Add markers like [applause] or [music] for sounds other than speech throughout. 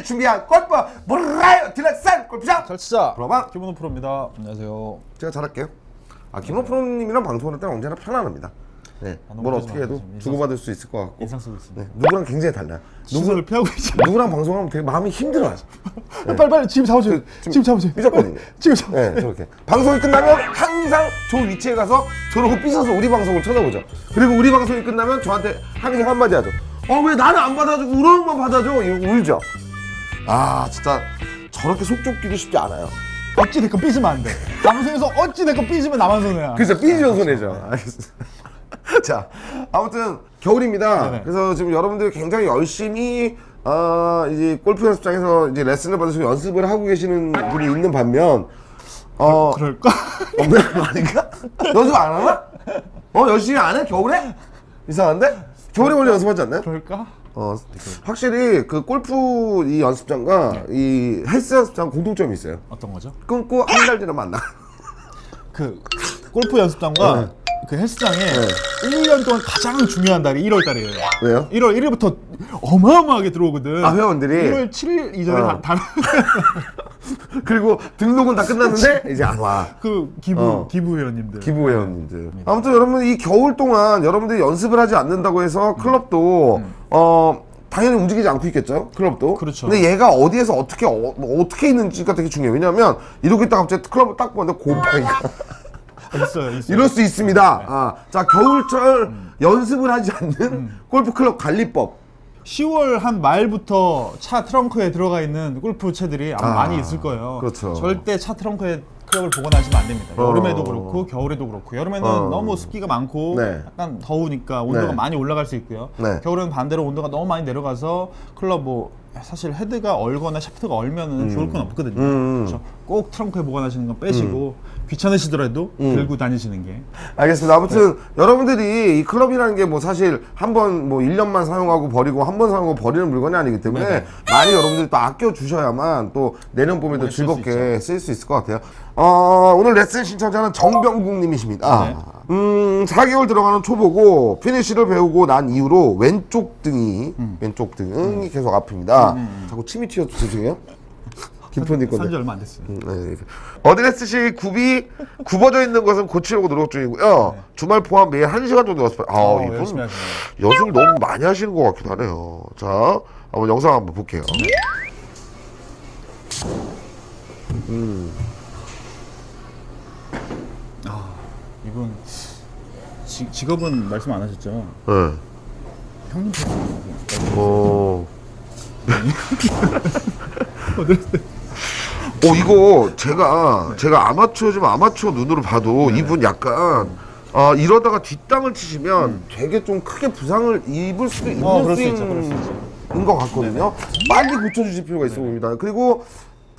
여러분들이 준비한 골프 몰라요 딜렉산 골프장 잘 치자. 브로방 김은호 프로입니다. 안녕하세요. 제가 잘할게요 아 김호 프로님이랑 방송할 때는 언제나 편안합니다 네, 아, 너무 뭘 하지 어떻게 마. 해도 주고받을 수 있을 것 같고 인상 쓰고 있습니다. 네, 누구랑 굉장히 달라요 누구, 누구를 피하고 있지? 누구랑 방송하면 되게 마음이 힘들어요 빨리 빨리 지금 잡으세요. 그, 지금 지금 잡으세요. 삐졌거든요. [laughs] 지금 잡. 네, 저렇게. 방송이 끝나면 항상 저 위치에 가서 저러고 삐져서 우리 방송을 쳐다보죠. 그리고 우리 방송이 끝나면 저한테 항상 한마디 하죠. 어, 왜 나는 안 받아주고 우렁만 받아줘? 이러고 울죠. 아, 진짜 저렇게 속 좁기도 쉽지 않아요. 어찌 됐건 삐지면 안 돼. 방송에서 어찌 됐건 삐지면 나만 손해야. 그래서 삐지면 손해죠. 알겠습니다. [laughs] 자, 아무튼 겨울입니다. 네네. 그래서 지금 여러분들이 굉장히 열심히 어, 이제 골프 연습장에서 이제 레슨을 받으시고 연습을 하고 계시는 분이 있는 반면 어, 그럴까? 없는 거 아닌가? 연습 안 하나? 어 열심히 안 해? 겨울에? 이상한데? 겨울에 원래 연습하지 않나요? 그럴까? 어 확실히 그 골프 이 연습장과 이 헬스 연습장 공통점이 있어요. 어떤 거죠? 끊고 한달 지나면 안 나. 그 골프 연습장과 네. 그 헬스장에 1년 동안 가장 중요한 달이 1월 달이에요. 왜요? 1월 1일부터 어마어마하게 들어오거든. 아, 회원들이? 1월 7일 이전에 어. 다, 다 [laughs] 그리고 등록은 다 끝났는데 이제 안 와. 그 기부 어. 기부 회원님들. 기부 회원님들. 아무튼 여러분 이 겨울 동안 여러분들이 연습을 하지 않는다고 해서 클럽도 어 당연히 움직이지 않고 있겠죠. 클럽도. 그렇죠. 근데 얘가 어디에서 어떻게 어, 뭐 어떻게 있는지가 되게 중요해요. 왜냐하면 이렇게 딱 갑자기 클럽을 딱 보는데 곰팡이가 있어요, 있어요. 이럴 수 있습니다. 아, 자 겨울철 연습을 하지 않는 골프 클럽 관리법. 10월 한 말부터 차 트렁크에 들어가 있는 골프 채들이 아마 아, 많이 있을 거예요. 그렇죠. 절대 차 트렁크에 클럽을 보관하시면 안 됩니다. 어. 여름에도 그렇고 겨울에도 그렇고 여름에는 어. 너무 습기가 많고 네. 약간 더우니까 온도가 네. 많이 올라갈 수 있고요. 네. 겨울에는 반대로 온도가 너무 많이 내려가서 클럽 뭐 사실 헤드가 얼거나 샤프트가 얼면은 좋을 건 없거든요. 음. 그렇죠? 꼭 트렁크에 보관하시는 건 빼시고 귀찮으시더라도 음. 들고 다니시는 게 알겠습니다. 아무튼 여러분들이 이 클럽이라는 게 뭐 사실 한 번 뭐 1년만 사용하고 버리고 한 번 사용하고 버리는 물건이 아니기 때문에 네네. 많이 여러분들이 또 아껴 주셔야만 또 내년 봄에 도 쓸수 즐겁게 쓸 수 있을 것 같아요. 어, 오늘 레슨 신청자는 정병국 님이십니다. 네. 음, 4개월 들어가는 초보고 피니쉬를 배우고 난 이후로 왼쪽 등이 음. 왼쪽 등이 계속 아픕니다. 자꾸 침이 튀어서 죄송해요. [laughs] 김프로님 건데. 산지 얼마 안 됐어요. 네. 어드레스 시 등이 굽어져 있는 것은 고치려고 노력 중이고요. 주말 포함 매일 1시간 정도 연습해요. 아, 어, 이분 열심히 하시네요. 연습을 너무 많이 하시는 것 같기도 하네요. 자, 한번 영상 한번 볼게요. 이분 지, 직업은 말씀 안 하셨죠? 네. 형님 어. 어 이거 제가 제가 아마추어지만 아마추어 눈으로 봐도 이분 약간 아 이러다가 뒷땅을 치시면 되게 좀 크게 부상을 입을 수도 있는 어, 그럴 수 있죠, 그럴 수 스윙인 있죠. 것 같거든요. 빨리 고쳐주실 필요가 있어 보입니다. 그리고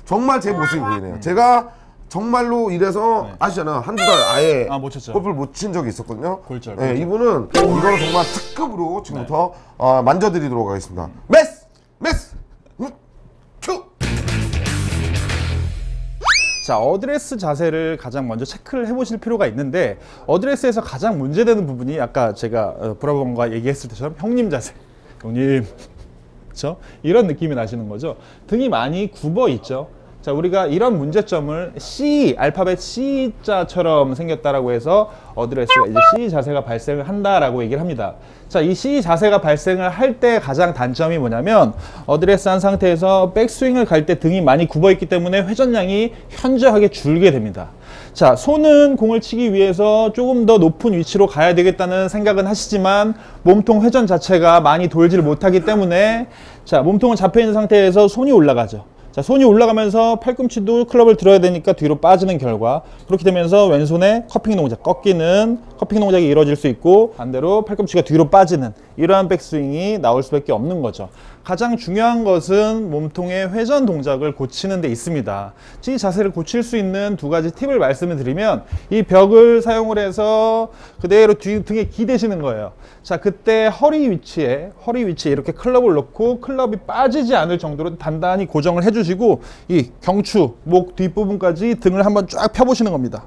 정말 제 모습이 보이네요. 제가 정말로 이래서 아시잖아요. 한두 달 아예 아, 못 쳤죠. 골프를 못 친 적이 있었거든요. 골절, 네, 골절. 이분은 이거는 정말 특급으로 지금부터 어, 만져드리도록 하겠습니다. 메스! 자, 어드레스 자세를 가장 먼저 체크를 해보실 필요가 있는데 어드레스에서 가장 문제되는 부분이 아까 제가 어, 브라본과 얘기했을 때처럼 형님 자세, 형님, [laughs] 그렇죠? 이런 느낌이 나시는 거죠. 등이 많이 굽어 있죠. 자, 우리가 이런 문제점을 C 알파벳 C자처럼 생겼다라고 해서 어드레스가 이제 C 자세가 발생을 한다라고 얘기를 합니다. 자, 이 C 자세가 발생을 할 때 가장 단점이 뭐냐면 어드레스 한 상태에서 백스윙을 갈 때 등이 많이 굽어 있기 때문에 회전량이 현저하게 줄게 됩니다. 자, 손은 공을 치기 위해서 조금 더 높은 위치로 가야 되겠다는 생각은 하시지만 몸통 회전 자체가 많이 돌지를 못하기 때문에 자, 몸통은 잡혀 있는 상태에서 손이 올라가죠. 자, 손이 올라가면서 팔꿈치도 클럽을 들어야 되니까 뒤로 빠지는 결과 그렇게 되면서 왼손에 cupping 동작 꺾이는 cupping 동작이 이루어질 수 있고 반대로 팔꿈치가 뒤로 빠지는 이러한 백스윙이 나올 수밖에 없는 거죠. 가장 중요한 것은 몸통의 회전 동작을 고치는 데 있습니다. 이 자세를 고칠 수 있는 두 가지 팁을 말씀을 드리면 이 벽을 사용을 해서 그대로 뒤, 등에 기대시는 거예요. 자, 그때 허리 위치에 허리 위치에 이렇게 클럽을 놓고 클럽이 빠지지 않을 정도로 단단히 고정을 해주시고 이 경추 목 뒷부분까지 등을 한번 쫙 펴보시는 겁니다.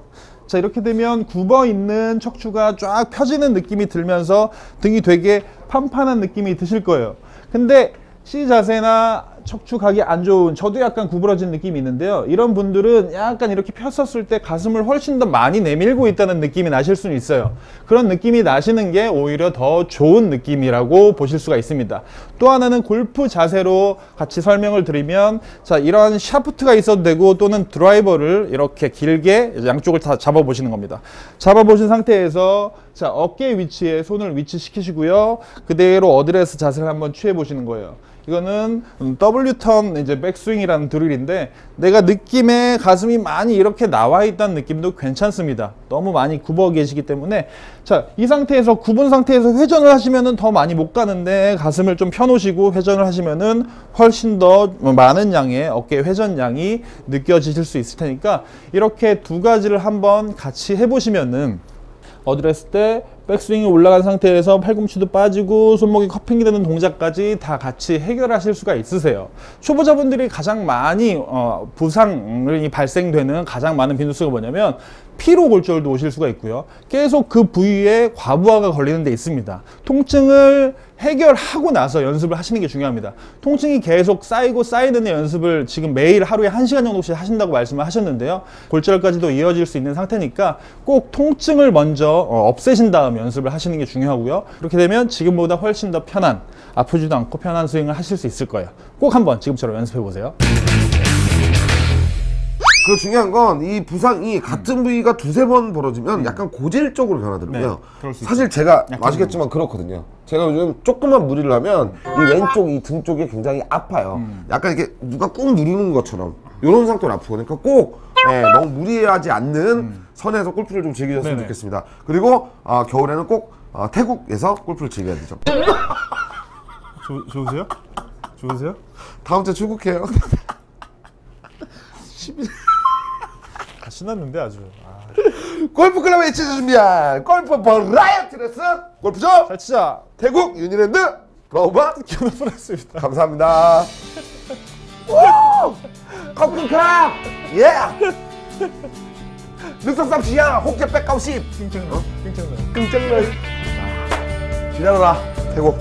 자 이렇게 되면 굽어 있는 척추가 쫙 펴지는 느낌이 들면서 등이 되게 판판한 느낌이 드실 거예요. 근데 C 자세나 척추각이 안 좋은 저도 약간 구부러진 느낌이 있는데요. 이런 분들은 약간 이렇게 폈었을 때 가슴을 훨씬 더 많이 내밀고 있다는 느낌이 나실 수는 있어요. 그런 느낌이 나시는 게 오히려 더 좋은 느낌이라고 보실 수가 있습니다. 또 하나는 골프 자세로 같이 설명을 드리면 자 이런 샤프트가 있어도 되고 또는 드라이버를 이렇게 길게 양쪽을 다 잡아 보시는 겁니다. 잡아 보신 상태에서 자 어깨 위치에 손을 위치시키시고요. 그대로 어드레스 자세를 한번 취해 보시는 거예요. 이거는 음, W 턴 이제 백스윙이라는 드릴인데 내가 느낌에 가슴이 많이 이렇게 나와 있다는 느낌도 괜찮습니다. 너무 많이 굽어 계시기 때문에 자 이 상태에서 굽은 상태에서 회전을 하시면은 더 많이 못 가는데 가슴을 좀 펴놓으시고 회전을 하시면은 훨씬 더 많은 양의 어깨 회전량이 느껴지실 수 있을 테니까 이렇게 두 가지를 한번 같이 해보시면은 어드레스 때 백스윙이 올라간 상태에서 팔꿈치도 빠지고 손목이 cupping이 되는 동작까지 다 같이 해결하실 수가 있으세요. 초보자분들이 가장 많이 어, 부상이 발생되는 가장 많은 빈도수가 뭐냐면 피로 골절도 오실 수가 있고요. 계속 그 부위에 과부하가 걸리는 데 있습니다. 통증을 해결하고 나서 연습을 하시는 게 중요합니다. 통증이 계속 쌓이고 쌓이는 연습을 지금 매일 하루에 1시간 정도씩 하신다고 말씀을 하셨는데요. 골절까지도 이어질 수 있는 상태니까 꼭 통증을 먼저 어, 없애신 다음 연습을 하시는 게 중요하고요. 그렇게 되면 지금보다 훨씬 더 편한, 아프지도 않고 편한 스윙을 하실 수 있을 거예요. 꼭 한번 지금처럼 연습해 보세요. 그 중요한 건 이 부상이 같은 부위가 두세 번 벌어지면 약간 고질적으로 변하더라고요. 네, 그럴 수 사실 제가 아시겠지만 그렇거든요. 제가 요즘 조금만 무리를 하면 이 왼쪽 이 등 쪽이 굉장히 아파요. 약간 이렇게 누가 꾹 누르는 것처럼 이런 상태로 아프거든요. 그러니까 꼭 예, 너무 무리하지 않는 선에서 골프를 좀 즐기셨으면 네네. 좋겠습니다. 그리고 아, 겨울에는 꼭 아, 태국에서 골프를 즐겨야 되죠. [laughs] 좋, 좋으세요? 좋으세요? 다음 주에 출국해요. [laughs] [laughs] 아, 신났는데 아주. 골프 클럽 H에서 준비한 골프 버라이어티 레슨 골프 좀 잘 치자 태국 유니랜드 브라우바 기분 풀었습니다. 감사합니다. 오! 커플컵! 예! 늑성삼시야. 혹제 백가오십 끙짱러 끙짱러 끙짱러 기다려라. 태국